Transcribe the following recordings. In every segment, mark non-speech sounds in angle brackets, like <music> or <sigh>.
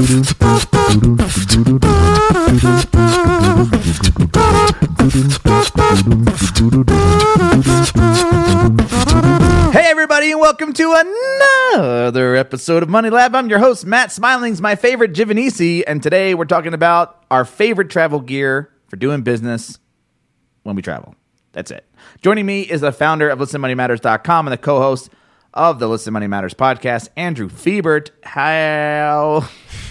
Hey, everybody, and welcome to another episode of Money Lab. I'm your host, Matt Smilings, my favorite Giovanisci, and today we're talking about our favorite travel gear for doing business when we travel. That's it. Joining me is the founder of ListenMoneyMatters.com and the co host of the Listen Money Matters podcast, Andrew Fiebert. How?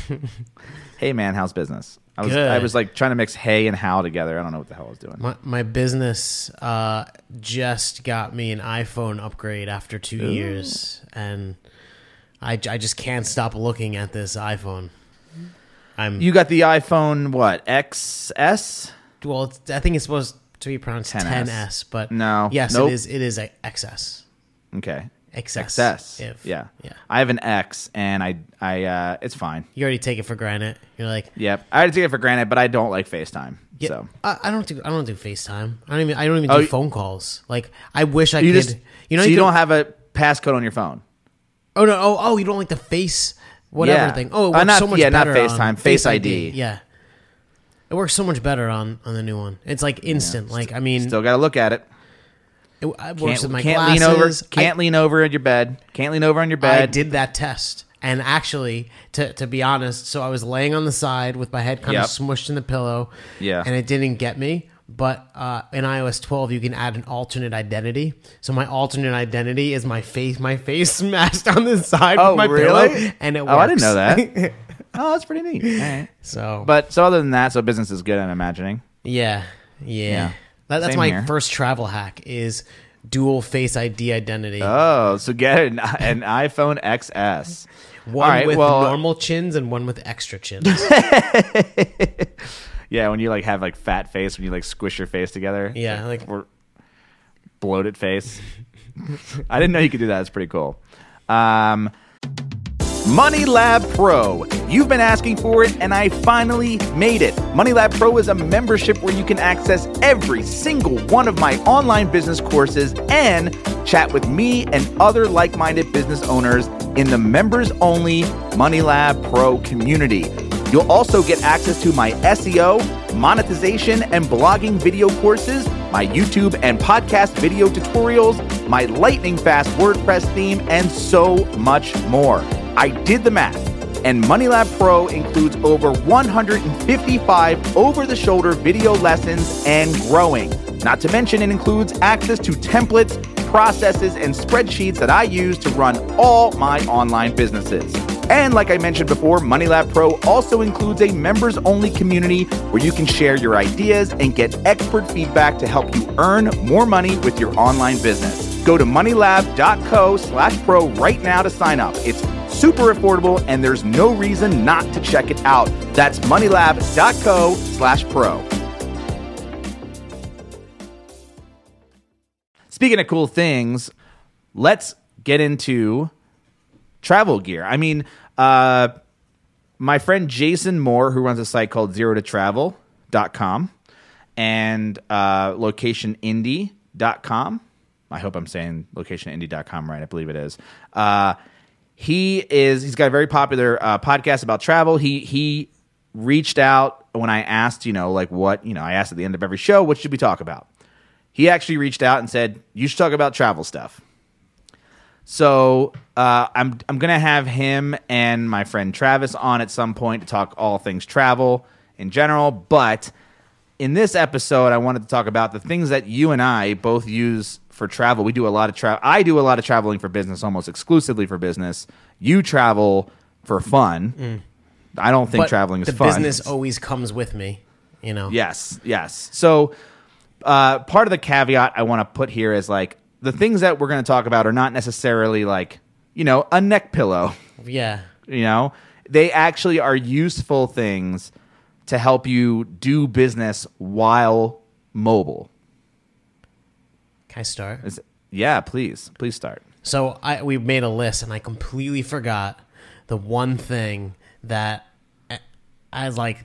<laughs> hey, man, how's business? I was, Good. I was like trying to mix hey and how together. I don't know what the hell I was doing. My, my business uh, just got me an iPhone upgrade after two years, and I, I just can't stop looking at this iPhone. I'm You got the iPhone, what, XS? well. It's, I think it's supposed to be pronounced 10S. 10s, but No. yes, Nope. it is. It is a XS. Okay. If, yeah. yeah. I have an X and I I uh it's fine. You already take it for granted. You're like, Yep. I already take it for granted, but I don't like FaceTime. yeah, So I, I don't do. I don't do FaceTime. I don't even. I don't even Oh, do phone calls. Like, I wish I you could. just you know, so you, could- don't have a passcode on your phone. Oh no! Oh, oh, you don't like the face whatever Yeah. thing. Oh, it Uh, works not- so much yeah, not better FaceTime, on Face ID. Yeah, it works so much better on on the new one. It's like instant. like I mean, Still got to look at it. It, it works Can't, with my can't glasses. lean over. I- Can't lean over in your bed. Can't lean over on your bed. I did that test, and actually, to to be honest, so I was laying on the side with my head kind Yep. of smushed in the pillow. Yeah. and it didn't get me. But uh, in iOS 12, you can add an alternate identity. So my alternate identity is my face, my face <laughs> smashed on the side Oh, with my really? pillow, and it works. Oh, I didn't know that. <laughs> oh, that's pretty neat. All right. so, But so other than that, so business is good. I'm imagining. Yeah, yeah. Yeah. That, that's Same my here. first travel hack is dual face ID identity. Oh, so get an, an iPhone XS. one right, with well- normal chins and one with extra chins. <laughs> Yeah, when you like have like fat face, when you like squish your face together. Yeah, like- or bloated face. <laughs> I didn't know you could do that. It's pretty cool. Um, Money Lab Pro. You've been asking for it, and I finally made it. Money Lab Pro is a membership where you can access every single one of my online business courses and chat with me and other like minded business owners in the members only Money Lab Pro community. You'll also get access to my SEO, monetization, and blogging video courses, my YouTube and podcast video tutorials, my lightning fast WordPress theme, and so much more. I did the math, and MoneyLab Pro includes over 155 over the shoulder video lessons and growing. Not to mention, it includes access to templates, processes, and spreadsheets that I use to run all my online businesses. And like I mentioned before, MoneyLab Pro also includes a members only community where you can share your ideas and get expert feedback to help you earn more money with your online business. Go to moneylab.co slash pro right now to sign up. It's super affordable and there's no reason not to check it out. That's moneylab.co slash pro. Speaking of cool things, let's get into travel gear. I mean, uh, my friend Jason Moore, who runs a site called zero to travel.com and uh, locationindie.com. I hope I'm saying locationindie.com right. I believe it is. Uh, he is he's got a very popular uh, podcast about travel. He he reached out when I asked, you know, like what, you know, I asked at the end of every show, what should we talk about? He actually reached out and said, "You should talk about travel stuff." So uh, I'm I'm gonna have him and my friend Travis on at some point to talk all things travel in general. But in this episode, I wanted to talk about the things that you and I both use for travel. We do a lot of travel. I do a lot of traveling for business, almost exclusively for business. You travel for fun. I don't think But traveling is the fun. business always comes with me. You know. Yes, yes. So, uh, part of the caveat I want to put here is like the things that we're going to talk about are not necessarily like you know a neck pillow. Yeah. You know, they actually are useful things to help you do business while mobile. I start? Is- yeah, please, please start. So I we made a list and I completely forgot the one thing that I- I was like.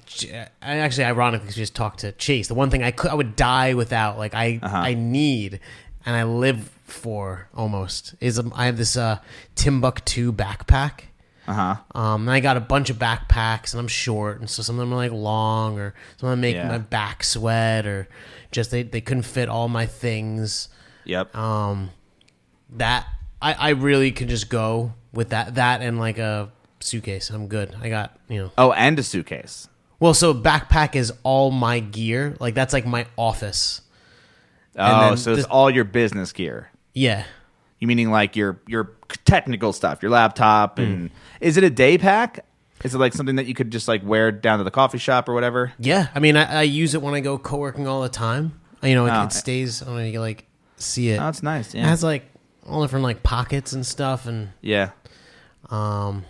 I actually ironically just talked to Chase. The one thing I could I would die without, like I Uh-huh. I need and I live for almost is um, I have this uh Timbuk2 backpack. Uh huh. Um, and I got a bunch of backpacks, and I'm short, and so some of them are like long, or some of them make Yeah. my back sweat, or just they, they couldn't fit all my things. Yep. Um, that I, I really could just go with that that and like a suitcase. I'm good. I got you know. oh, and a suitcase. Well, so backpack is all my gear. Like that's like my office. Oh, so it's this- all your business gear. Yeah. You meaning like your your technical stuff, your laptop, Mm. and is it a day pack? Is it like something that you could just like wear down to the coffee shop or whatever? Yeah, I mean, I, I use it when I go co-working all the time. You know, it, Oh. it stays. I don't know, you like see it. Oh, that's nice. Yeah. It has like all different like pockets and stuff, and yeah. um,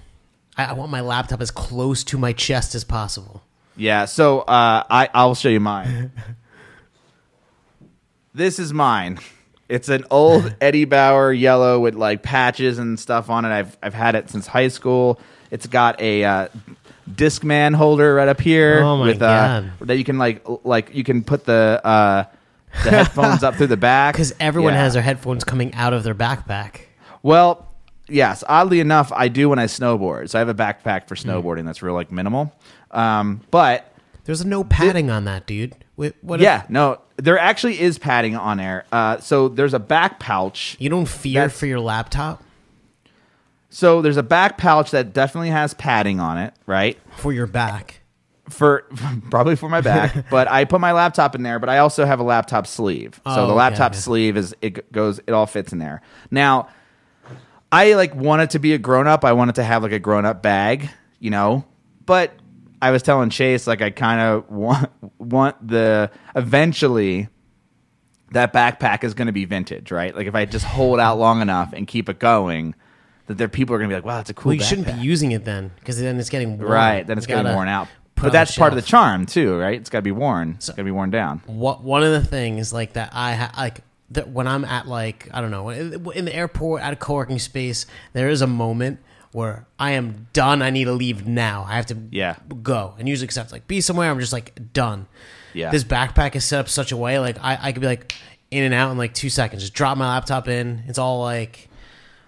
I, I want my laptop as close to my chest as possible. Yeah, so uh, I I'll show you mine. <laughs> this is mine. It's an old <laughs> Eddie Bauer yellow with like patches and stuff on it. I've I've had it since high school. It's got a uh, Discman holder right up here Oh my with uh, that you can like like you can put the uh, the headphones up through the back <laughs> Because everyone Yeah. has their headphones coming out of their backpack. Well, yes. Oddly enough, I do when I snowboard. So I have a backpack for snowboarding that's real like minimal. Um, but There's no padding on that, dude. Wait, what? if- yeah, no, there actually is padding on there. Uh, so there's a back pouch. you don't fear for your laptop So there's a back pouch that definitely has padding on it, right? for your back. For <laughs> probably for my back, <laughs> but I put my laptop in there. But I also have a laptop sleeve. Oh, so the oh, laptop okay. sleeve is it goes it all fits in there. Now, I like wanted to be a grown up. I wanted to have like a grown up bag, you know. But I was telling Chase like I kind of want want the eventually that backpack is going to be vintage, right? Like if I just hold out long enough and keep it going, that there people are going to be like, "Wow, that's a cool." Well, you shouldn't be using it then, because then it's getting worn. Right, then it's You getting gotta worn out. Put But that's part of the charm too, right? It's got to be worn. It's got to be worn down. what one of the things like that I ha- like that when I'm at like I don't know in in the airport at a co-working space, there is a moment where I am done. I need to leave now. I have to Yeah. go. And usually, except like be somewhere, I'm just like done. Yeah. This backpack is set up such a way like I, I could be like in and out in like two seconds. Just drop my laptop in. It's all like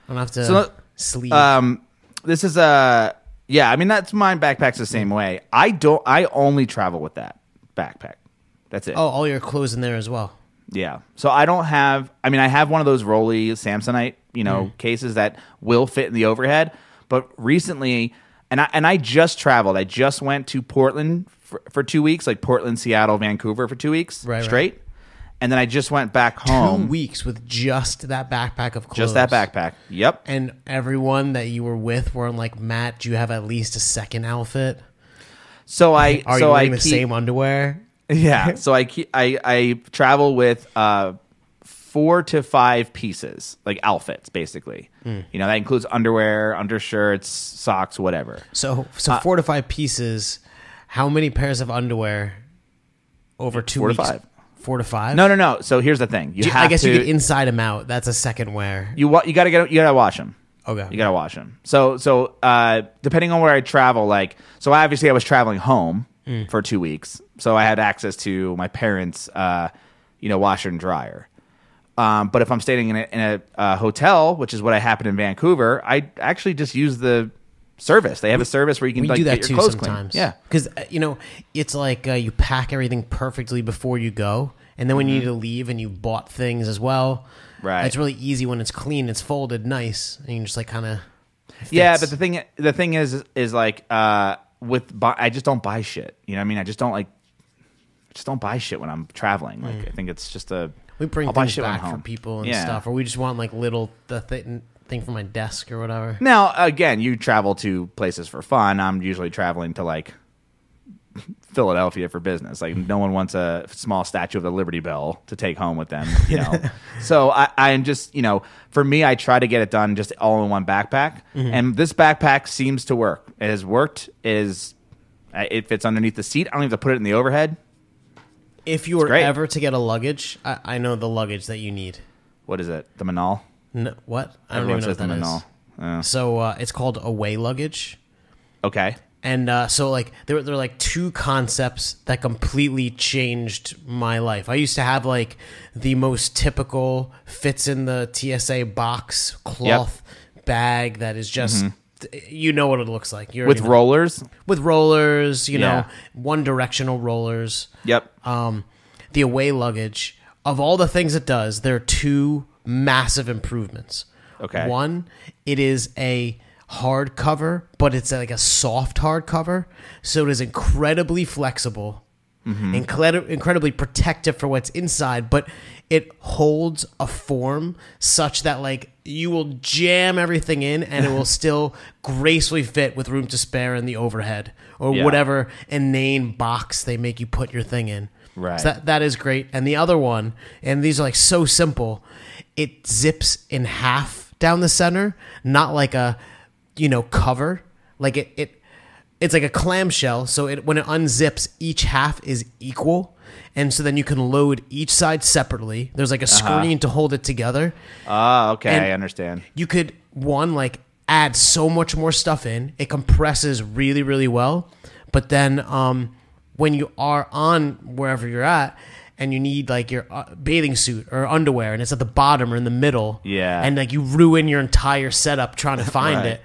I don't have to So, sleep. Um, this is a yeah. I mean, that's my backpack's the same way. I don't. I only travel with that backpack. That's it. oh, all your clothes in there as well. Yeah. So I don't have. I mean, I have one of those Rolly Samsonite, you know, Mm. cases that will fit in the overhead. But recently, and I and I just traveled. I just went to Portland for, for two weeks, like Portland, Seattle, Vancouver for two weeks Right, right. And then I just went back home. Two weeks with just that backpack of clothes. Just that backpack. Yep. And everyone that you were with were like, Matt, do you have at least a second outfit? So I Are so you I the keep, same underwear? <laughs> Yeah. So I keep, I I travel with uh four to five pieces, like outfits, basically. Hmm. You know, that includes underwear, undershirts, socks, whatever. So, so Uh, four to five pieces. How many pairs of underwear over two Four to five. Four to five. No, no, no. So here's the thing. You Do you- have I guess to, you could inside them out. That's a second wear. you wa- you gotta get you gotta wash them. Okay. You gotta wash them. So so uh, depending on where I travel, like so obviously I was traveling home Mm. for two weeks, so I had access to my parents' uh, you know washer and dryer. Um, but if I'm staying in a, in a uh, hotel, which is what I happened in Vancouver, I actually just use the service. They have a service where you can we like, do that get too your clothes sometimes. clean. Yeah. because you know it's like uh, you pack everything perfectly before you go, and then when you need to leave and you bought things as well. Mm-hmm. Right. It's really easy when it's clean. It's folded nice, and you just like kind of. Yeah, but the thing the thing is is like uh with buy, I just don't buy shit. You know what I mean? I just don't like just don't buy shit when I'm traveling. Like I think it's just a Mm. we bring I'll buy things shit when I'm back for home. people and Yeah. stuff, or we just want like little the thing thing for my desk or whatever. Now, again, you travel to places for fun. I'm usually traveling to like Philadelphia for business. Like no one wants a small statue of the Liberty Bell to take home with them, you know. <laughs> so I, I'm just, you know, for me, I try to get it done just all in one backpack, Mm-hmm. and this backpack seems to work. It has worked. It is it fits underneath the seat. I don't even have to put it in the overhead. If you were ever to get a luggage, I, I know the luggage that you need. What is it? The Manal. No, what? I don't Everyone even know what that is. So uh, it's called away luggage. Okay. And uh, so, like, there, there were like two concepts that completely changed my life. I used to have like the most typical fits in the TSA box cloth bag that is just you know what it looks like. You with know. rollers. with rollers, you Yeah. know, one directional rollers. Yep. Um, the away luggage of all the things it does, there are two massive improvements. Okay. One, it is a hard cover, but it's like a soft hard cover, so it is incredibly flexible, mm-hmm. incredi- incredibly protective for what's inside, but it holds a form such that like you will jam everything in and it will <laughs> still gracefully fit with room to spare in the overhead or Yeah. whatever inane box they make you put your thing in. Right. So that, that is great. And the other one, and these are like so simple, it zips in half down the center, not like a, you know, cover. Like it, it it's like a clamshell. So it when it unzips, each half is equal. And so then you can load each side separately. There's like a screen to hold it together. Ah, okay, And- I understand. You could one like add so much more stuff in. It compresses really really well. But then um when you are on wherever you're at and you need like your uh, bathing suit or underwear and it's at the bottom or in the middle Yeah. and like you ruin your entire setup trying to <laughs> find Right. it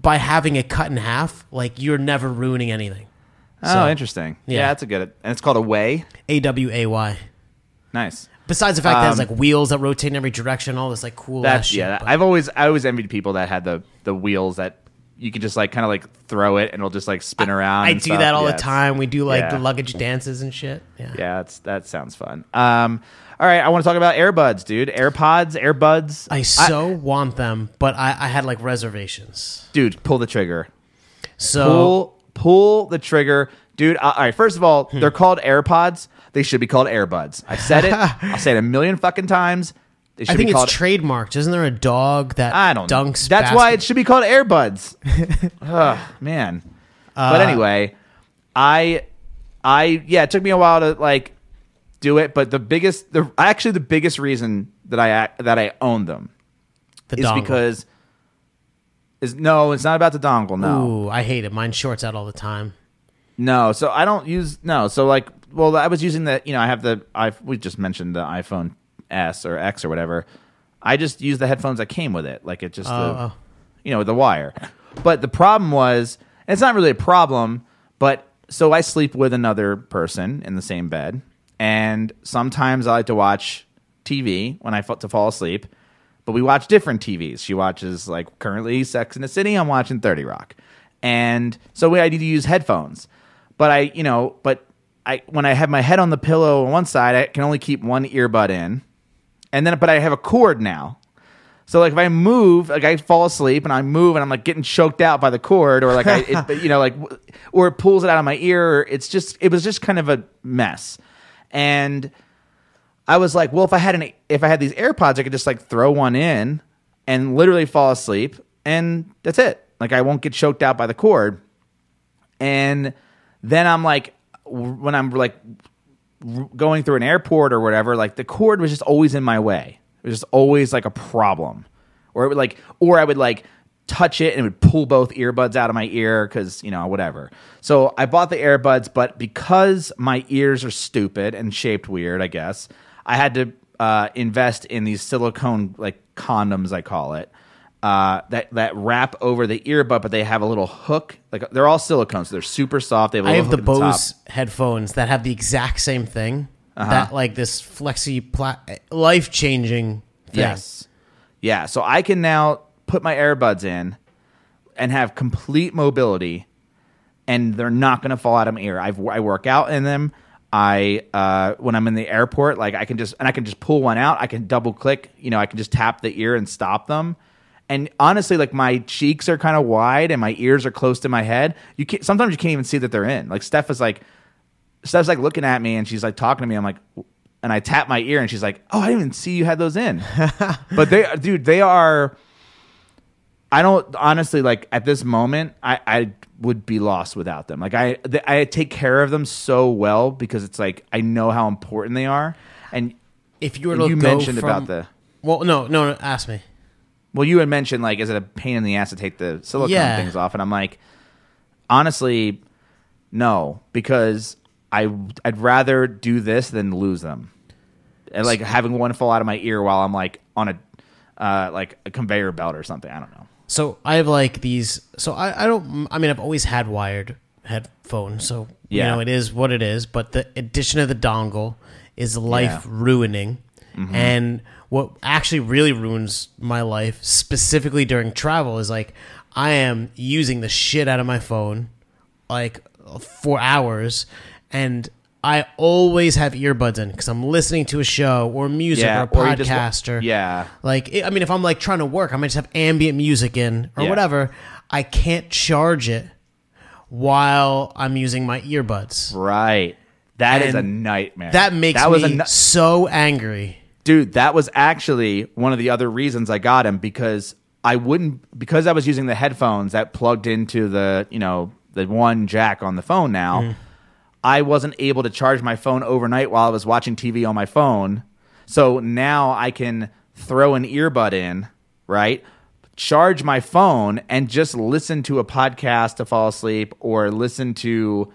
by having it cut in half like you're never ruining anything Oh, So- interesting. Yeah. yeah. that's a good. And it's called a way. a-w-a-y Nice. besides the fact that it's Um, like wheels that rotate in every direction all this like cool ass That's shit yeah. but- I've always I always envied people that had the the wheels that you could just like kind of like throw it and it'll just like spin around. I and do stuff. that all Yeah, the it's- time. We do like yeah. the luggage dances and shit. Yeah. Yeah, that's that sounds fun. Um, all right, I want to talk about AirBuds, dude. AirPods, AirBuds. I so want them, but I, I had like reservations. dude, pull the trigger. So Pull pull the trigger, dude. Uh, all right, first of all, Hmm. they're called AirPods. They should be called AirBuds. I said it. <laughs> I'll say it a million fucking times. They should I think it's trademarked. Isn't there a dog that I don't. know. dunks? That's why it should be called AirBuds. <laughs> Ugh, man. Uh, but anyway, I, I yeah, it took me a while to like do it, but the biggest, the actually the biggest reason that I that I own them the is dongle. because is no, it's not about the dongle. No, Ooh, I hate it. Mine shorts out all the time. no. So I don't use no. So like, well, I was using the you know I have the I we just mentioned the iPhone S or X or whatever. I just use the headphones that came with it. Like it just the, Oh, oh. you know the wire. But the problem was, it's not really a problem, but so I sleep with another person in the same bed, and sometimes I like to watch TV when I fall to fall asleep. But we watch different TVs. She watches like currently Sex in the City. I'm watching Thirty Rock, and so we, I need to use headphones. But I, you know, but I when I have my head on the pillow on one side, I can only keep one earbud in, and then but I have a cord now. So like if I move, like I fall asleep and I move and I'm like getting choked out by the cord, or like I, it, <laughs> you know, like or it pulls it out of my ear. It's just it was just kind of a mess, and I was like, well, if I had an if I had these AirPods, I could just like throw one in and literally fall asleep, and that's it. Like I won't get choked out by the cord, and then I'm like, when I'm like going through an airport or whatever, like the cord was just always in my way. It was just always like a problem, or it would like, or I would like touch it and it would pull both earbuds out of my ear because you know whatever. So I bought the earbuds, but because my ears are stupid and shaped weird, I guess I had to uh, invest in these silicone like condoms, I call it. Uh, that that wrap over the earbud, but they have a little hook. Like they're all silicone, so they're super soft. They have a I have the hook at the top. Bose headphones that have the exact same thing. Uh-huh. That like this flexi pla- life changing. Yes. Yeah. So I can now put my earbuds in and have complete mobility, and they're not going to fall out of my ear. I've, I work out in them. I uh, when I'm in the airport, like I can just and I can just pull one out. I can double click. You know, I can just tap the ear and stop them. And honestly, like my cheeks are kind of wide and my ears are close to my head. You can't sometimes you can't even see that they're in. Like Steph was like, Steph's like looking at me and she's like talking to me. I'm like, and I tap my ear and she's like, "Oh, I didn't even see you had those in." <laughs> but they, dude, they are. I don't honestly like at this moment. I I would be lost without them. Like I th- I take care of them so well because it's like I know how important they are. And If you were to you mentioned from- about the- well, no, no, no. Ask me. well, you had mentioned like, is it a pain in the ass to take the silicone Yeah. things off? And I'm like, honestly, no, because I I'd rather do this than lose them. And like having one fall out of my ear while I'm like on a uh, like a conveyor belt or something. I don't know. So I have like these. So I, I don't. I mean, I've always had wired headphones. So Yeah. you know, it is what it is. But the addition of the dongle is life ruining. Mm-hmm. And what actually really ruins my life, specifically during travel, is like I am using the shit out of my phone, like for hours, and I always have earbuds in because I'm listening to a show or music Yeah, or a or podcast or Yeah. like, I mean, if I'm like trying to work, I might just have ambient music in or Yeah. whatever. I can't charge it while I'm using my earbuds. Right. That is a nightmare. That makes that was me so angry. dude. That was actually one of the other reasons I got him because I wouldn't because I was using the headphones that plugged into the you know the one jack on the phone now. Mm-hmm. I wasn't able to charge my phone overnight while I was watching TV on my phone. So now I can throw an earbud in, right? Charge my phone and just listen to a podcast to fall asleep or listen to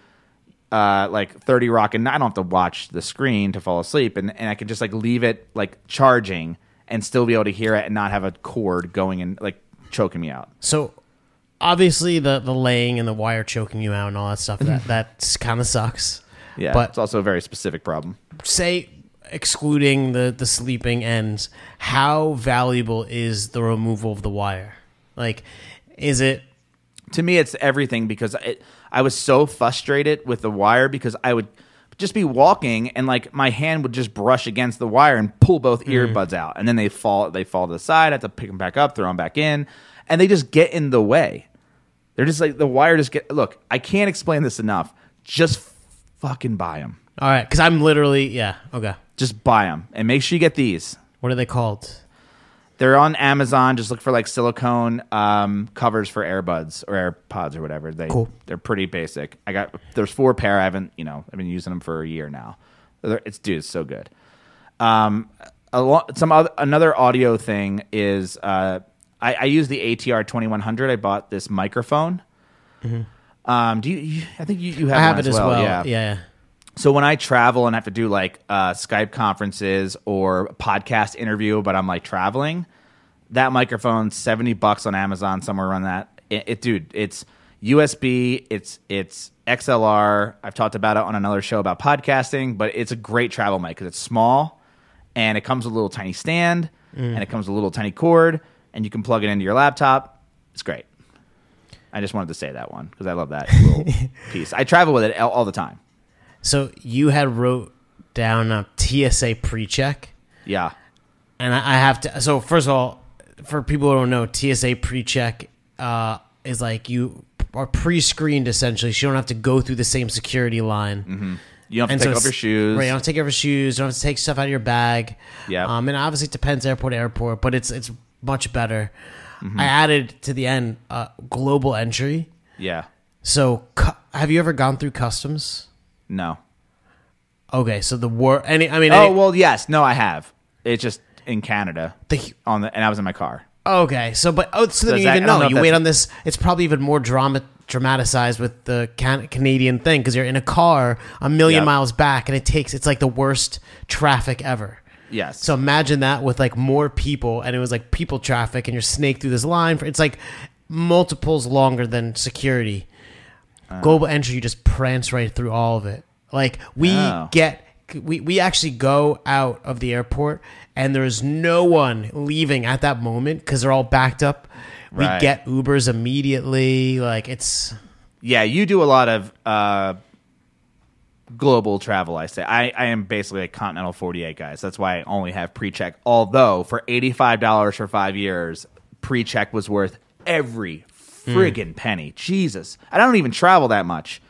uh, like 30 Rock and I don't have to watch the screen to fall asleep and, and I can just like leave it like charging and still be able to hear it and not have a cord going and like choking me out. So obviously the the laying and the wire choking you out and all that stuff that <laughs> that kind of sucks. Yeah. But it's also a very specific problem. say excluding the the sleeping ends, how valuable is the removal of the wire? Like, is it? to me it's everything because it, i was so frustrated with the wire because i would just be walking and like my hand would just brush against the wire and pull both mm. earbuds out and then they fall they fall to the side i have to pick them back up throw them back in and they just get in the way they're just like the wire just get look i can't explain this enough just fucking buy them All right, because I'm literally yeah. Okay, just buy them and make sure you get these what are they called? They're on Amazon. Just look for like silicone um, covers for AirBuds or AirPods or whatever. They Cool. they're pretty basic. I got there's four pair. I haven't you know I've been using them for a year now. They're- It's dude, it's so good. Um, a lo- some other, another audio thing is uh, I, I use the ATR twenty one hundred. I bought this microphone. Um, do you, you? I think you, you have. Mm-hmm. I have one it as well. Yeah. yeah. So when I travel and have to do like uh, Skype conferences or podcast interview, but I'm like traveling, that microphone's seventy bucks on Amazon somewhere around that. It, it dude, it's USB, it's it's XLR. I've talked about it on another show about podcasting, but it's a great travel mic because it's small and it comes with a little tiny stand and it comes with a little tiny cord and you can plug it into your laptop. It's great. I just wanted to say that one because I love that <laughs> little piece. I travel with it all, all the time. So you had wrote down a TSA pre-check, Yeah. and I, I have to. So first of all, for people who don't know, TSA pre-check uh, is like you are pre-screened essentially. So you don't have to go through the same security line. You don't have to take off your shoes. Right, you don't have to take off your shoes. You don't have to take stuff out of your bag. Yep. Um, and obviously it depends airport to airport, but it's it's much better. Mm-hmm. I added to the end uh, global entry. yeah. So cu- have you ever gone through customs? No. Okay, so the war. Any, I mean, Oh any- well, yes. No, I have. It's just in Canada the, on the, and I was in my car. Okay, so but oh, so then Does you that- even know know you wait on this. It's probably even more drama dramatized with the can- Canadian thing because you're in a car a million Yep. miles back, and it takes it's like the worst traffic ever. Yes. So imagine that with like more people, and it was like people traffic, and you're snake through this line. For, it's like multiples longer than security. Uh. Global entry, you just prance right through all of it. Like we Oh. get, we we actually go out of the airport, and there's no one leaving at that moment because they're all backed up. We Right. get Ubers immediately. Like it's yeah, you do a lot of uh, global travel. I say I, I am basically a continental forty eight guy. So that's why I only have pre check. Although for eighty five dollars for five years, pre check was worth every hmm. friggin' penny. Jesus, I don't even travel that much.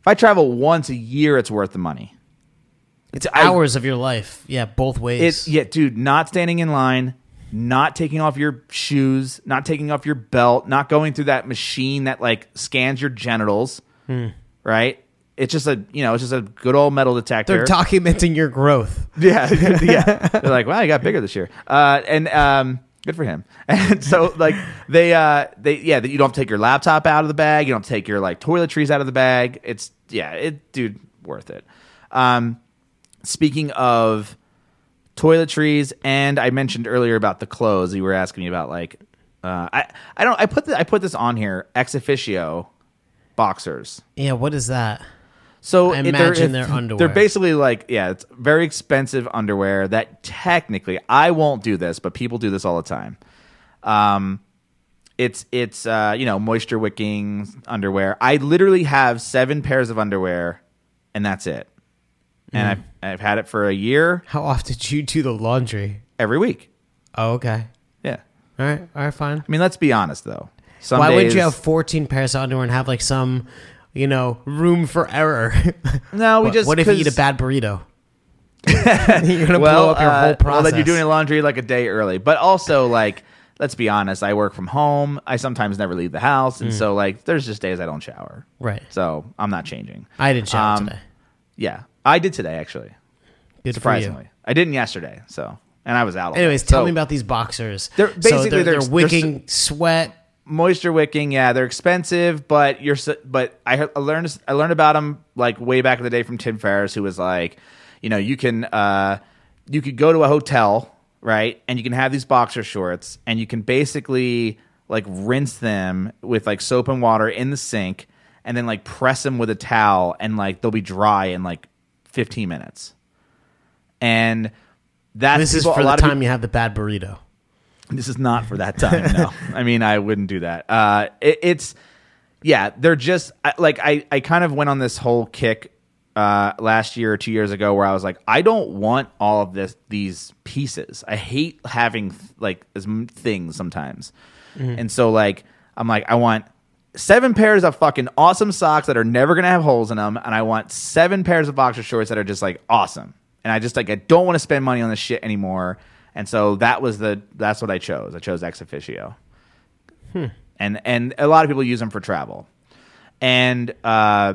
If I travel once a year, it's worth the money. it's I- hours of your life. Yeah, both ways. It's yeah, dude. Not standing in line, not taking off your shoes, not taking off your belt, not going through that machine that like scans your genitals. Hmm. Right? It's just a you know, it's just a good old metal detector. They're documenting your growth. <laughs> yeah, yeah. <laughs> They're like, wow, he got bigger this year, uh, and um, good for him. <laughs> And so like they uh, they yeah, that you don't have to take your laptop out of the bag, you don't take your like toiletries out of the bag. It's yeah, it dude, worth it. Um, speaking of toiletries, and I mentioned earlier about the clothes. You were asking me about like Uh, I I don't I put the, I put this on here ExOfficio boxers. Yeah, what is that? So I imagine they're underwear. They're basically like yeah, it's very expensive underwear that technically I won't do this, but people do this all the time. Um, it's it's uh, you know moisture wicking underwear. I literally have seven pairs of underwear, and that's it. Mm. And I've I've had it for a year How often did you do the laundry? every week. Oh, okay. Yeah, All right, all right, fine. I mean let's be honest though. Some Why would days- you have 14 pairs of underwear and have like some, you know, room for error? <laughs> No, we what, just what if you eat a bad burrito? <laughs> You're gonna blow up your uh, whole process. Well, then you're doing laundry like a day early. But also, like, let's be honest, I work from home. I sometimes never leave the house, and so like, there's just days I don't shower. right. So I'm not changing. I didn't shower Um, today. Yeah, I did today actually. Good Surprisingly, For I didn't yesterday. So, and I was out. all you. Anyways, tell So, me about these boxers. They're- basically, they're- they're wicking sweat. Moisture wicking. Yeah, they're expensive, but you're. But I I learned I learned about them like way back in the day from Tim Ferriss, who was like, you know, you can uh, you could go to a hotel, right, and you can have these boxer shorts, and you can basically like rinse them with like soap and water in the sink, and then like press them with a towel, and like they'll be dry in like 15 minutes. And that's This is for the time people- you have the bad burrito. This is not for that time. No, <laughs> I mean I wouldn't do that. Uh, it, it's yeah, they're just I, like I I kind of went on this whole kick uh, last year or two years ago where I was like I don't want all of this these pieces. I hate having like as m- things sometimes, and so like I'm like I want. Seven pairs of fucking awesome socks that are never gonna have holes in them, and I want seven pairs of boxer shorts that are just like awesome. And I just like I don't want to spend money on this shit anymore. And so that was the that's what I chose. I chose ExOfficio. And and a lot of people use them for travel. And uh,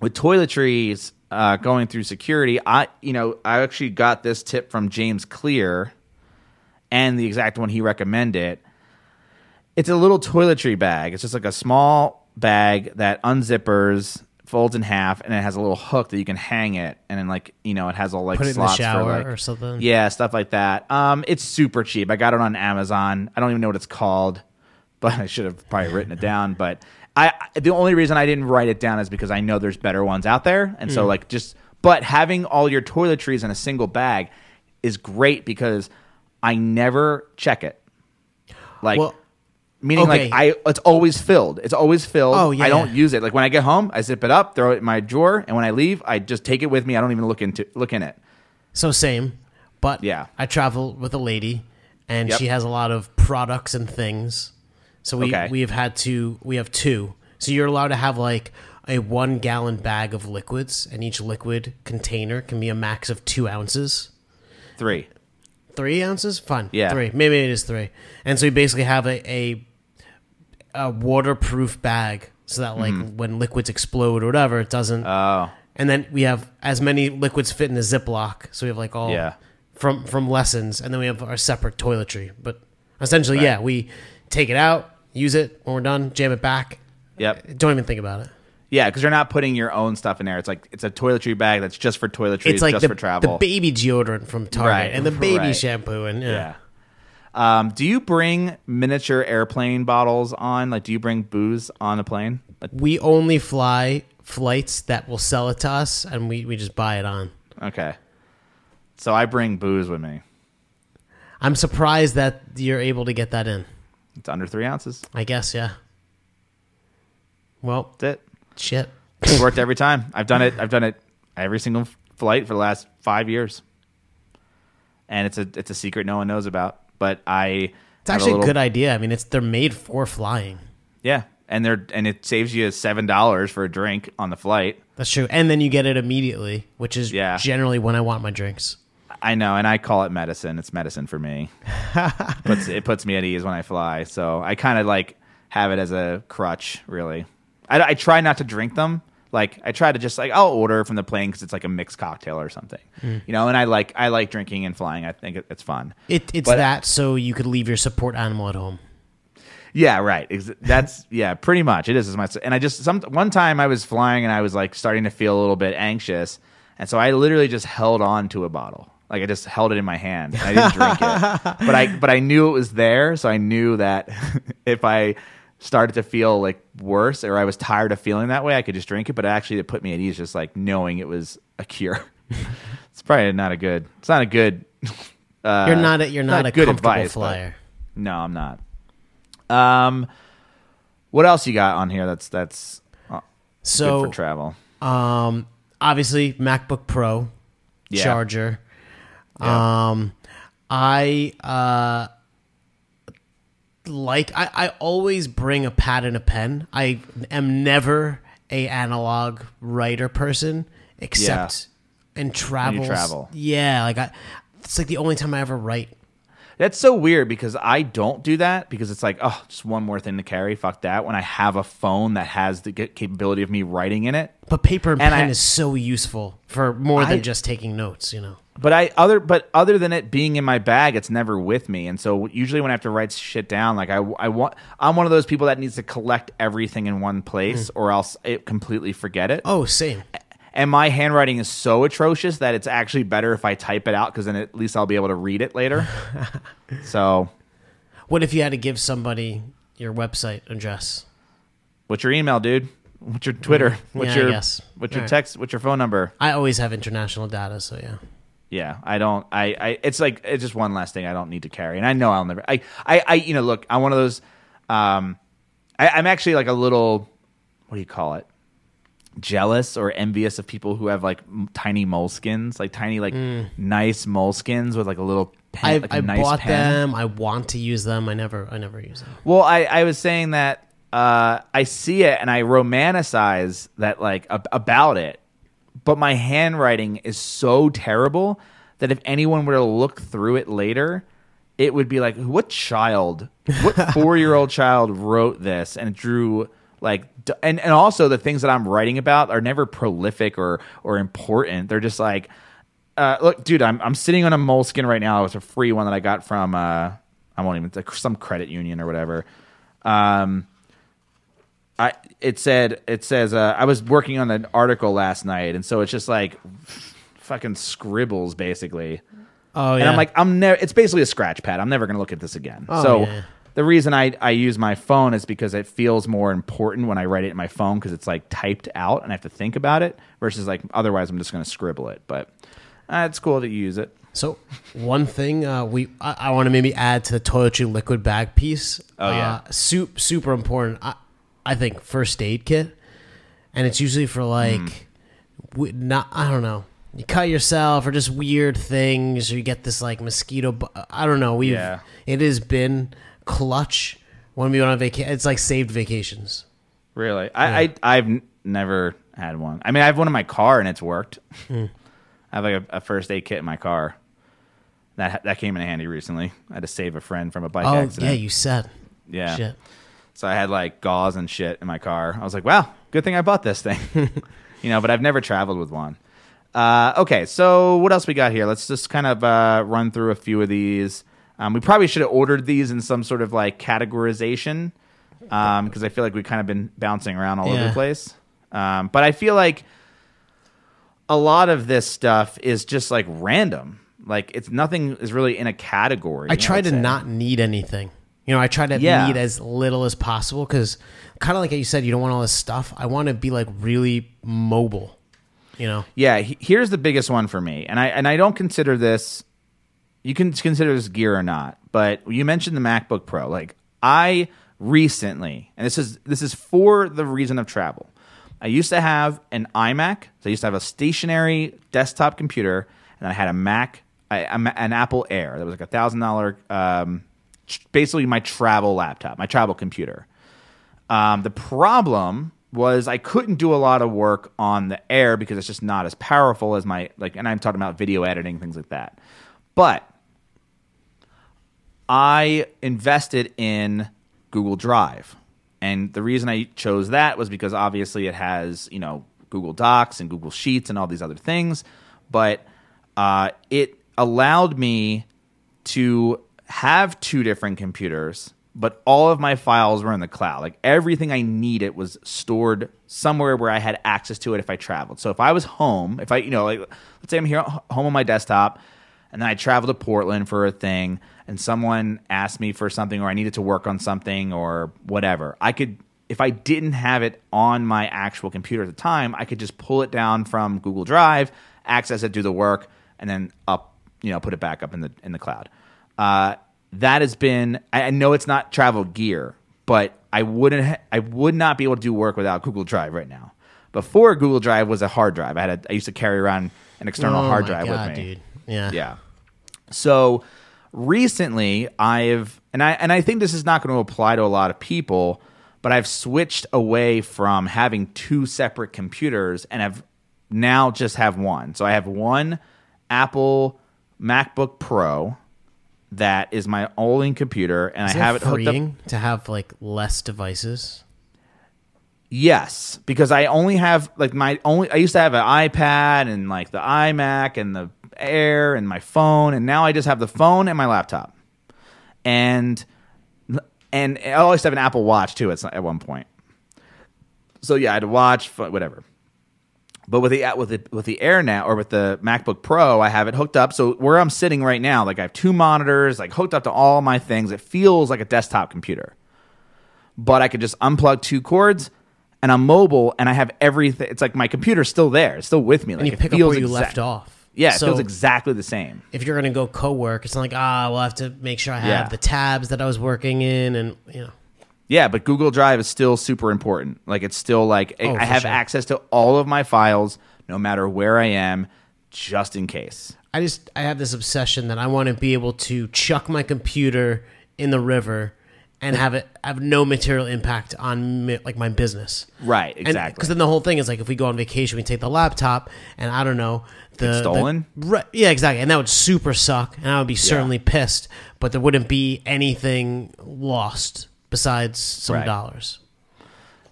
with toiletries uh, going through security, I you know I actually got this tip from James Clear, and the exact one he recommended. It's a little toiletry bag. It's just like a small bag that unzippers, folds in half, and it has a little hook that you can hang it, and then like you know it has all like Put it in the slots shower for like or something. yeah, stuff like that. Um, it's super cheap. I got it on Amazon. I don't even know what it's called, <laughs> but I should have probably written it down. But I, the only reason I didn't write it down is because I know there's better ones out there, and so like just. But having all your toiletries in a single bag is great because I never check it. Like. Well, Meaning, Okay. like I, it's always filled. It's always filled. Oh, yeah, I don't yeah. use it. Like when I get home, I zip it up, throw it in my drawer, and when I leave, I just take it with me. I don't even look into look in it. So same, but Yeah. I travel with a lady, and Yep. she has a lot of products and things. So we Okay. we have had to we have two. So you're allowed to have like a one gallon bag of liquids, and each liquid container can be a max of two ounces. Three. Three ounces, fine. Yeah. three. Maybe it is three. And so you basically have a a, a waterproof bag, so that like mm-hmm. when liquids explode or whatever, it doesn't. Oh. and then we have as many liquids fit in a Ziploc, so we have like all Yeah. from from lessons, and then we have our separate toiletry. But essentially, yeah, we take it out, use it when we're done, jam it back. Yep. Uh, don't even think about it. Yeah, because you're not putting your own stuff in there. It's like it's a toiletry bag that's just for toiletries, It's like just the, for travel. the baby deodorant from Target Right, and the baby right. shampoo and yeah. yeah. Um, do you bring miniature airplane bottles on? Like, do you bring booze on the plane? Like, We only fly flights that will sell it to us, and we, we just buy it on. okay. So I bring booze with me. I'm surprised that you're able to get that in. It's under three ounces. I guess, yeah. Well, That's it. shit. It's worked every time. I've done it. I've done it every single flight for the last five years, and it's a it's a secret no one knows about. But I It's actually a good idea. I mean, it's they're made for flying. Yeah, and they're and it saves you seven dollars for a drink on the flight. That's true. And then you get it immediately, which is Yeah. generally when I want my drinks. I know, and I call it medicine. It's medicine for me. <laughs> puts, it puts me at ease when I fly. So I kind of like have it as a crutch, really. I, I try not to drink them. Like I try to just like I'll order from the plane because it's like a mixed cocktail or something, Mm. you know. And I like I like drinking and flying. I think it, it's fun. It, it's But- that so you could leave your support animal at home. Yeah, right. That's <laughs> yeah, pretty much. It is as much. And I just some one time I was flying and I was like starting to feel a little bit anxious, and so I literally just held on to a bottle. Like I just held it in my hand and I didn't drink it. <laughs> But I but I knew it was there, so I knew that <laughs> if I started to feel like worse or I was tired of feeling that way, I could just drink it. But actually, it put me at ease, just like knowing it was a cure. <laughs> it's probably not a good. It's not a good. <laughs> Uh, You're not a, you're not, a good comfortable advice, flyer. No, I'm not. Um, what else you got on here? That's that's uh, So good for travel. Um, obviously MacBook Pro Yeah. charger. Yeah. Um, I uh like I, I always bring a pad and a pen. I am never a analog writer person except in travel. travel. Yeah, like I it's like the only time I ever write. That's so weird because I don't do that because it's like, oh, just one more thing to carry. Fuck that. When I have a phone that has the ca- capability of me writing in it, But paper and, And pen I- is so useful for more I- than just taking notes, you know. but I other but other than it being in my bag, it's never with me. And so usually when I have to write shit down, like I I want I'm one of those people that needs to collect everything in one place hmm. or else it completely forget it. Oh, same. And my handwriting is so atrocious that it's actually better if I type it out because then at least I'll be able to read it later. <laughs> so, What if you had to give somebody your website address? what's your email, dude? What's your Twitter? What's Mm, Yeah, I your what's your Alright. text? What's your phone number? I always have international data, so yeah. Yeah, I don't. I, I. It's like it's just one last thing I don't need to carry, and I know I'll never. I. I. I you know, look, I'm one of those. Um, I, I'm actually like a little. What do you call it? Jealous or envious of people who have like m- tiny moleskins, like tiny, like nice moleskins with like a little pen. I, like a I nice bought pen. them. I want to use them. I never I never use them. Well, I, I was saying that uh, I see it and I romanticize that like ab- about it, but my handwriting is so terrible that if anyone were to look through it later, it would be like, what child, what <laughs> four year old child wrote this and drew like, and and also the things that I'm writing about are never prolific or or important. They're just like. Uh, look, dude, I'm I'm sitting on a moleskin right now. It's a free one that I got from uh, I won't even like some credit union or whatever. Um, I it said it says uh, I was working on an article last night, and so it's just like fucking scribbles basically. Oh yeah, And I'm like, I'm never. It's basically a scratch pad. I'm never gonna look at this again. Oh, so yeah. The reason I I use my phone is because it feels more important when I write it in my phone because it's like typed out and I have to think about it versus like otherwise I'm just gonna scribble it. But uh, it's cool to use it. So one thing uh, we I, I want to maybe add to the toiletry liquid bag piece. Oh, yeah. uh, super super important. I I think first aid kit, and it's usually for like, Hmm. we, not I don't know. You cut yourself or just weird things, or you get this like mosquito. bu- I don't know. We Yeah. it has been clutch when we went on vacation. It's like saved vacations. Really, I, I I've never had one. I mean, I have one in my car and it's worked. Hmm. <laughs> I have like a, a first aid kit in my car. That that came in handy recently. I had to save a friend from a bike Oh accident. yeah, you said. yeah. Shit. So I had like gauze and shit in my car. I was like, wow, good thing I bought this thing. <laughs> you know, but I've never traveled with one. Uh, okay, so what else we got here? Let's just kind of uh, run through a few of these. Um, we probably should have ordered these in some sort of like categorization because I feel like we've kind of been bouncing around all over the place. Um, but I feel like a lot of this stuff is just like random. Like it's nothing is really in a category. I try would to say. not need anything. You know, I try to Yeah. need as little as possible because, kind of like you said, you don't want all this stuff. I want to be like really mobile. You know, Yeah, he- here's the biggest one for me, and I and I don't consider this. You can consider this gear or not, but you mentioned the MacBook Pro. Like I recently, and this is this is for the reason of travel. I used to have an iMac. So I used to have a stationary desktop computer, and I had a Mac, an Apple Air that was like a thousand dollar, um, basically my travel laptop, my travel computer. Um, the problem was I couldn't do a lot of work on the air because it's just not as powerful as my like and I'm talking about video editing things like that. But I invested in Google Drive. And the reason I chose that was because obviously it has, you know, Google Docs and Google Sheets and all these other things, but uh, it allowed me to have two different computers, but all of my files were in the cloud. Like everything I needed was stored somewhere where I had access to it if I traveled. So if I was home, if I, you know, like let's say I'm here home on my desktop and then I travel to Portland for a thing, and someone asked me for something, or I needed to work on something, or whatever, I could. If I didn't have it on my actual computer at the time, I could just pull it down from Google Drive, access it, do the work, and then up, you know, put it back up in the in the cloud. Uh, that has been. I I know it's not travel gear, but I wouldn't. Ha- I would not be able to do work without Google Drive right now. Before Google Drive was a hard drive, I had. A, I used to carry around an external Oh hard drive God, with me. dude. Yeah. Yeah. So recently I've and I and I think this is not going to apply to a lot of people, but I've switched away from having two separate computers and I've now just have one. So I have one Apple MacBook Pro that is my only computer and Is I have it hooked up to have like less devices? Yes, because I only have like my only. I used to have an iPad and like the iMac and the Air and my phone, and now I just have the phone and my laptop, and and I always have an Apple Watch too. At at one point, so yeah, I had to watch whatever. But with the with the with the Air now or with the MacBook Pro, I have it hooked up. So where I'm sitting right now, like I have two monitors, like hooked up to all my things. It feels like a desktop computer but I could just unplug two cords and I'm mobile and I have everything. It's like my computer's still there. It's still with me. Like And you it pick up where you exact- left off. Yeah, it So feels exactly the same. if you're gonna go co-work, it's not like ah, we'll have to make sure I have Yeah. the tabs that I was working in, and you know. Yeah, but Google Drive is still super important. Like it's still like I- Oh, I for have sure. access to all of my files no matter where I am just in case. I just I have this obsession that I want to be able to chuck my computer in the river and have it have no material impact on mi- like my business. Right, exactly. Because then the whole thing is like if we go on vacation, we take the laptop, and I don't know the the- stolen? right, yeah, exactly, and that would super suck, and I would be certainly pissed. But there wouldn't be anything lost besides some Right. dollars.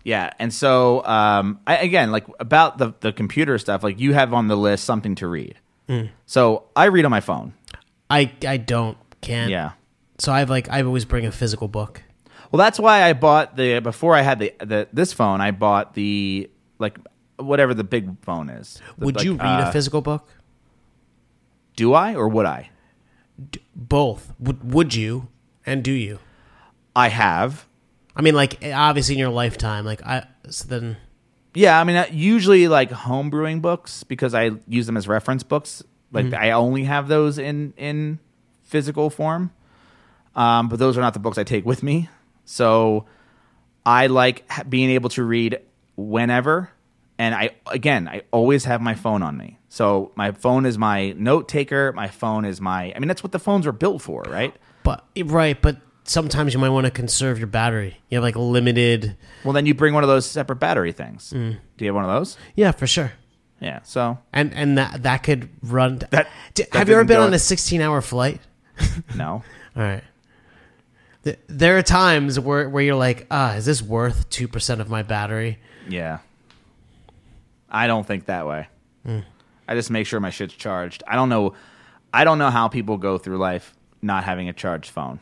Yeah, and so um, I, again, like about the the computer stuff, like you have on the list something to read. Hmm. So I read on my phone. I I don't can't. Yeah. So I've like I always bring a physical book. Well, that's why I bought the before I had the, the this phone. I bought the like whatever the big phone is. The, Would like, you read uh, a physical book? Do I or would I? Both. Would would you and do you? I have. I mean, like obviously in your lifetime, like I. So then, Yeah, I mean uh, usually like homebrewing books because I use them as reference books. Like Mm-hmm. I only have those in in physical form. Um, but those are not the books I take with me. So I like being able to read whenever. And I again, I always have my phone on me. So my phone is my note taker. My phone is my. I mean, that's what the phones are built for, right? but right, but sometimes you might want to conserve your battery. You have like limited. Well, then you bring one of those separate battery things. Mm. Do you have one of those? Yeah, for sure. Yeah. So And and that that could run. That- that have you ever been on a sixteen-hour flight? <laughs> no. <laughs> All right. There are times where, where you're like, ah, is this worth two percent of my battery? Yeah. I don't think that way. Hmm. I just make sure my shit's charged. I don't know. I don't know how people go through life not having a charged phone.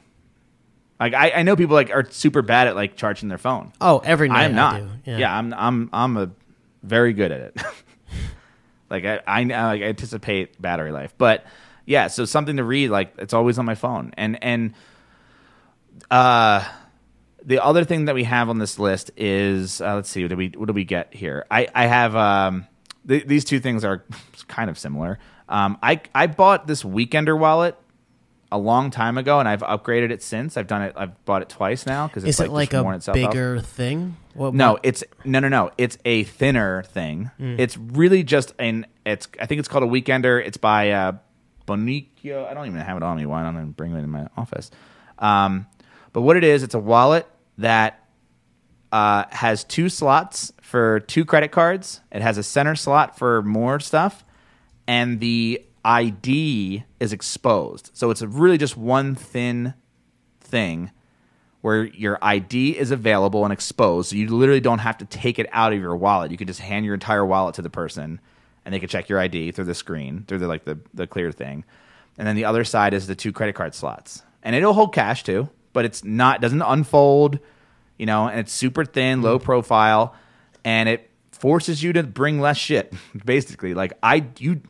Like I, I know people like are super bad at like charging their phone. Oh, every night I'm not. I do. Yeah. I'm I'm I'm a very good at it. <laughs> like I I, I anticipate battery life, but yeah. So something to read like it's always on my phone, and and uh, the other thing that we have on this list is uh, let's see what do we what do we get here? I I have um th- these two things are <laughs> kind of similar. Um, I I bought this Weekender wallet a long time ago, and I've upgraded it since. I've done it. I've bought it twice now because it's Is it like just a worn out. bigger thing? What, No, what- it's no, no, no. It's a thinner thing. Hmm. It's really just an. It's I think it's called a Weekender. It's by uh, Bonicio. I don't even have it on me. Why don't I bring it in my office? Um, but what it is, it's a wallet that uh, has two slots for two credit cards. It has a center slot for more stuff, and the ID is exposed. So it's really just one thin thing where your ID is available and exposed. So you literally don't have to take it out of your wallet. You can just hand your entire wallet to the person and they can check your ID through the screen, through the like the, the clear thing. And then the other side is the two credit card slots. And it'll hold cash too, but it's not doesn't unfold, you know, and it's super thin, low mm-hmm. profile, and it forces you to bring less shit, <laughs> basically. Like I you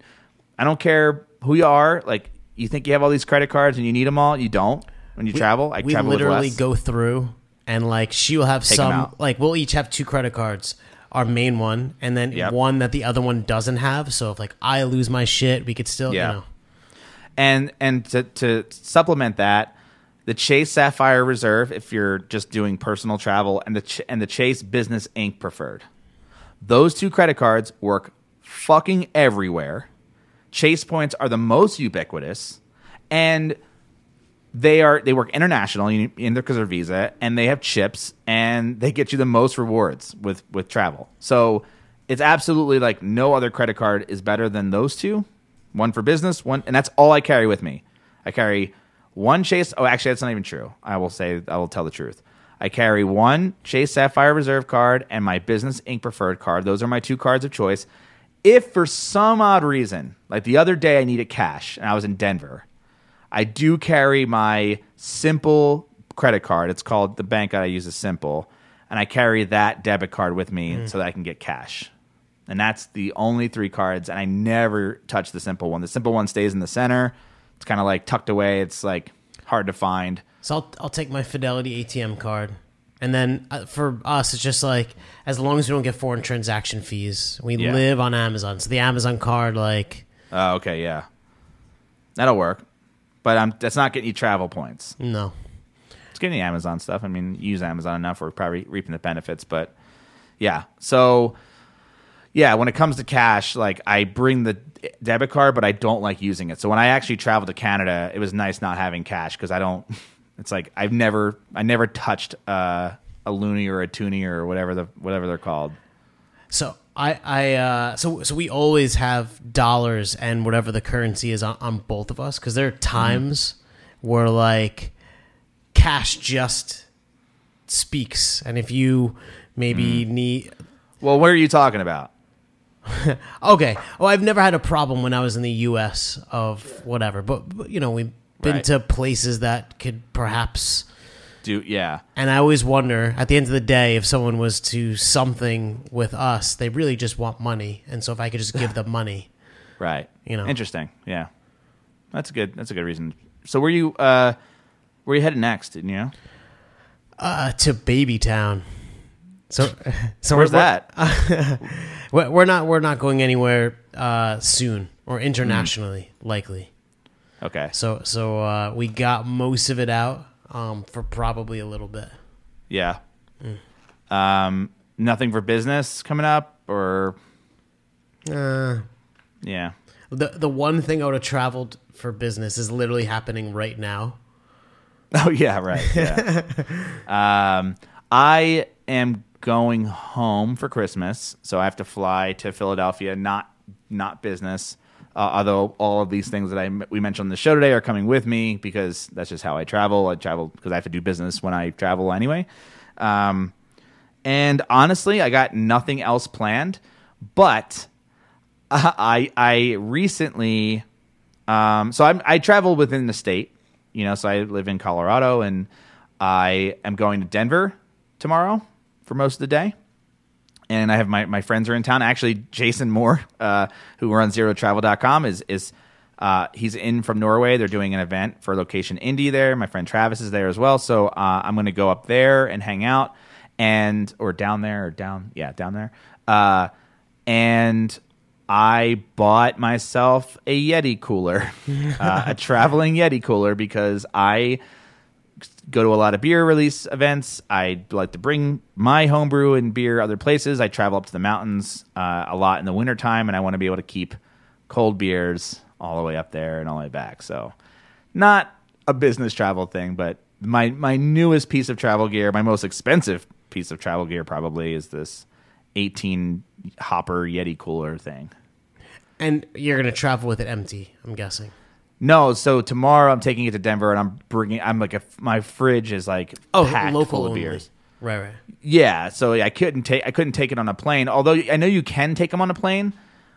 I don't care who you are, like you think you have all these credit cards and you need them all. You don't when you travel. I we travel literally go through and like she will have Take some like we'll each have two credit cards our main one and then Yep. one that the other one doesn't have so if like i lose my shit we could still Yeah. you know And and to, to supplement that, the Chase Sapphire Reserve, if you're just doing personal travel, and the Ch- and the Chase Business Ink Preferred, those two credit cards work fucking everywhere. Chase points are the most ubiquitous, and they are they work international in because of Visa, and they have chips, and they get you the most rewards with with travel. So it's absolutely like no other credit card is better than those two. One for business, one, and that's all I carry with me. I carry one Chase. Oh, actually, that's not even true. I will say I will tell the truth. I carry one Chase Sapphire Reserve card and my Business Ink Preferred card. Those are my two cards of choice. If for some odd reason, like the other day, I needed cash and I was in Denver, I do carry my Simple credit card. It's called the bank that I use is Simple, and I carry that debit card with me hmm. so that I can get cash. And that's the only three cards, and I never touch the Simple one. The Simple one stays in the center. It's kind of like tucked away. It's like hard to find. so i'll, I'll take my fidelity atm card and then uh, for us it's just like as long as we don't get foreign transaction fees we Yeah. live on amazon so the amazon card like Oh, okay, yeah, that'll work. But um, that's not getting you travel points. no It's getting the Amazon stuff. I mean, you use Amazon enough, we're probably reaping the benefits. But yeah, so yeah, when it comes to cash, like I bring the debit card, but I don't like using it. So when I actually traveled to Canada, it was nice not having cash because I don't. <laughs> It's like I've never, I never touched uh, a loonie or a toonie or whatever the whatever they're called. So I I uh, so so we always have dollars and whatever the currency is on, on both of us because there are times where like cash just speaks, and if you maybe need Well, what are you talking about? <laughs> okay, oh I've never had a problem when I was in the U.S. of whatever, but, but you know we've been Right. to places that could perhaps. Do yeah, And I always wonder at the end of the day if someone was to something with us, they really just want money. And so if I could just give <laughs> them money, right. You know. interesting. Yeah, that's a good. That's a good reason. So where you uh, where you headed next? didn't You know, uh, to Baby Town. So, <laughs> so where's that? <laughs> We're, we're not we're not going anywhere uh, soon or internationally likely. Okay. So so uh, we got most of it out um, for probably a little bit. Yeah. Mm. Um, nothing for business coming up, or Uh, yeah. the the one thing I would have traveled for business is literally happening right now. <laughs> Oh yeah, right. Yeah. um, I am going home for Christmas, so I have to fly to Philadelphia. Not not business. Uh, although all of these things that I we mentioned on the show today are coming with me because that's just how I travel. I travel because I have to do business when I travel anyway. Um, and honestly, I got nothing else planned. But I I recently um, so I'm, I travel within the state, you know. So I live in Colorado, and I am going to Denver tomorrow for most of the day. And I have my, my friends are in town. Actually, Jason Moore, uh, who runs ZeroTravel.com, is is uh, he's in from Norway. They're doing an event for Location Indie there. My friend Travis is there as well. So uh, I'm going to go up there and hang out, and or down there or down yeah down there. Uh, and I bought myself a Yeti cooler, <laughs> uh, a traveling Yeti cooler, because I go to a lot of beer release events. I like to bring my homebrew and beer other places. I travel up to the mountains uh, a lot in the wintertime, and I want to be able to keep cold beers all the way up there and all the way back. So, not a business travel thing, but my my newest piece of travel gear, my most expensive piece of travel gear, probably is this 18 hopper Yeti cooler thing. And you're gonna travel with it empty. I'm guessing. No, so tomorrow I'm taking it to Denver, and I'm bringing. I'm like a my fridge is like Oh, packed local full of only. beers. Right, right. Yeah, so I couldn't take I couldn't take it on a plane. Although I know you can take them on a plane,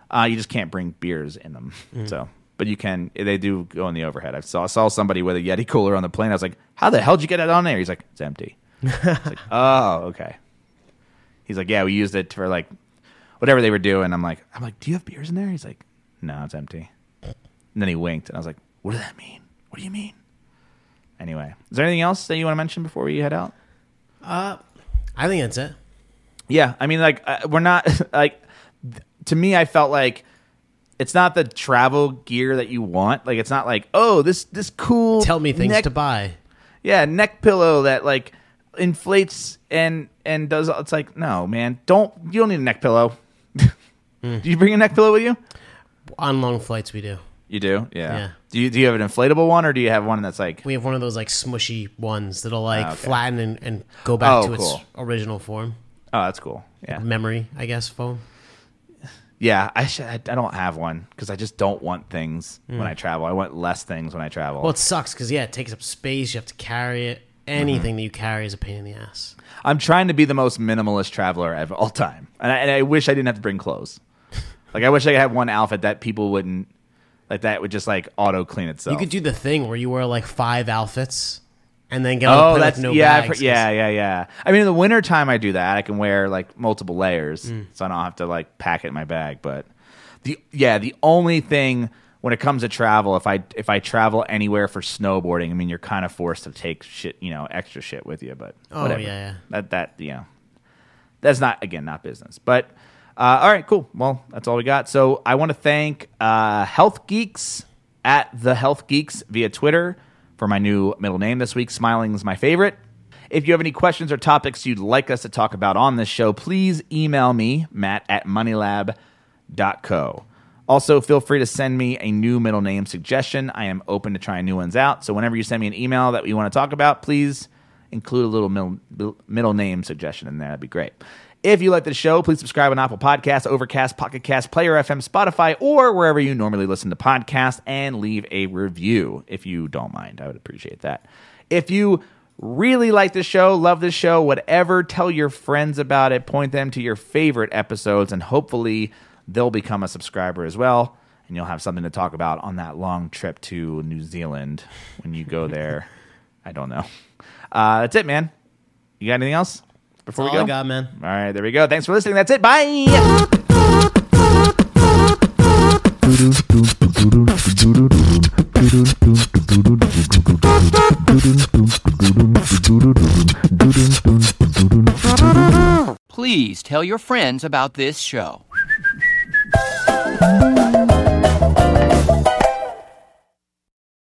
uh, you just can't bring beers in them. So, but you can. They do go in the overhead. I saw saw somebody with a Yeti cooler on the plane. I was like, "How the hell did you get it on there?" He's like, "It's empty." Like, <laughs> "Oh, okay." He's like, "Yeah, we used it for like whatever they were doing." I'm like, "I'm like, do you have beers in there?" He's like, "No, it's empty." And then he winked, and I was like, what does that mean? What do you mean? Anyway, is there anything else that you want to mention before we head out? Uh, I think that's it. Yeah, I mean, like uh, we're not <laughs> like th- to me. I felt like it's not the travel gear that you want. Like it's not like oh this this cool. Tell me things neck, to buy. Yeah, neck pillow that like inflates and and does. It's like no man, don't you don't need a neck pillow. <laughs> Hmm. Do you bring a neck pillow with you? On long flights, we do. You do, yeah. Yeah. Do you do you have an inflatable one or do you have one that's like? We have one of those like smushy ones that'll like Ah, okay. flatten and, and go back Oh, to cool. its original form. Oh, that's cool. Yeah, Memory, I guess, foam. yeah. I should, I don't have one because I just don't want things Hmm. when I travel. I want less things when I travel. Well, it sucks because yeah, it takes up space. You have to carry it. Anything Mm-hmm. that you carry is a pain in the ass. I'm trying to be the most minimalist traveler of all time, and I, and I wish I didn't have to bring clothes. <laughs> like I wish I had one outfit that people wouldn't like that would just like auto clean itself. You could do the thing where you wear like five outfits and then get Oh, that's no yeah, bags. I, yeah, yeah, yeah. I mean, in the winter time, I do that. I can wear like multiple layers, Mm. so I don't have to like pack it in my bag. But the yeah, the only thing when it comes to travel, if I if I travel anywhere for snowboarding, I mean, you're kind of forced to take shit, you know, extra shit with you. But Oh, whatever. yeah, yeah. That that you know, that's not again not business. But uh, all right, cool. Well, that's all we got. So I want to thank uh, Health Geeks at the Health Geeks via Twitter for my new middle name this week. Smiling is my favorite. If you have any questions or topics you'd like us to talk about on this show, please email me, Matt at moneylab.co. Also, feel free to send me a new middle name suggestion. I am open to trying new ones out. So, whenever you send me an email that you want to talk about, please include a little middle, middle name suggestion in there. That'd be great. If you like the show, please subscribe on Apple Podcasts, Overcast, Pocket Cast, Player FM, Spotify, or wherever you normally listen to podcasts, and leave a review if you don't mind. I would appreciate that. If you really like the show, love the show, whatever, tell your friends about it, point them to your favorite episodes, and hopefully they'll become a subscriber as well. And you'll have something to talk about on that long trip to New Zealand when you go there. <laughs> I don't know. Uh, that's it, man. You got anything else before That's we all go? I got, man. All right, there we go. Thanks for listening. That's it. Bye. Please tell your friends about this show.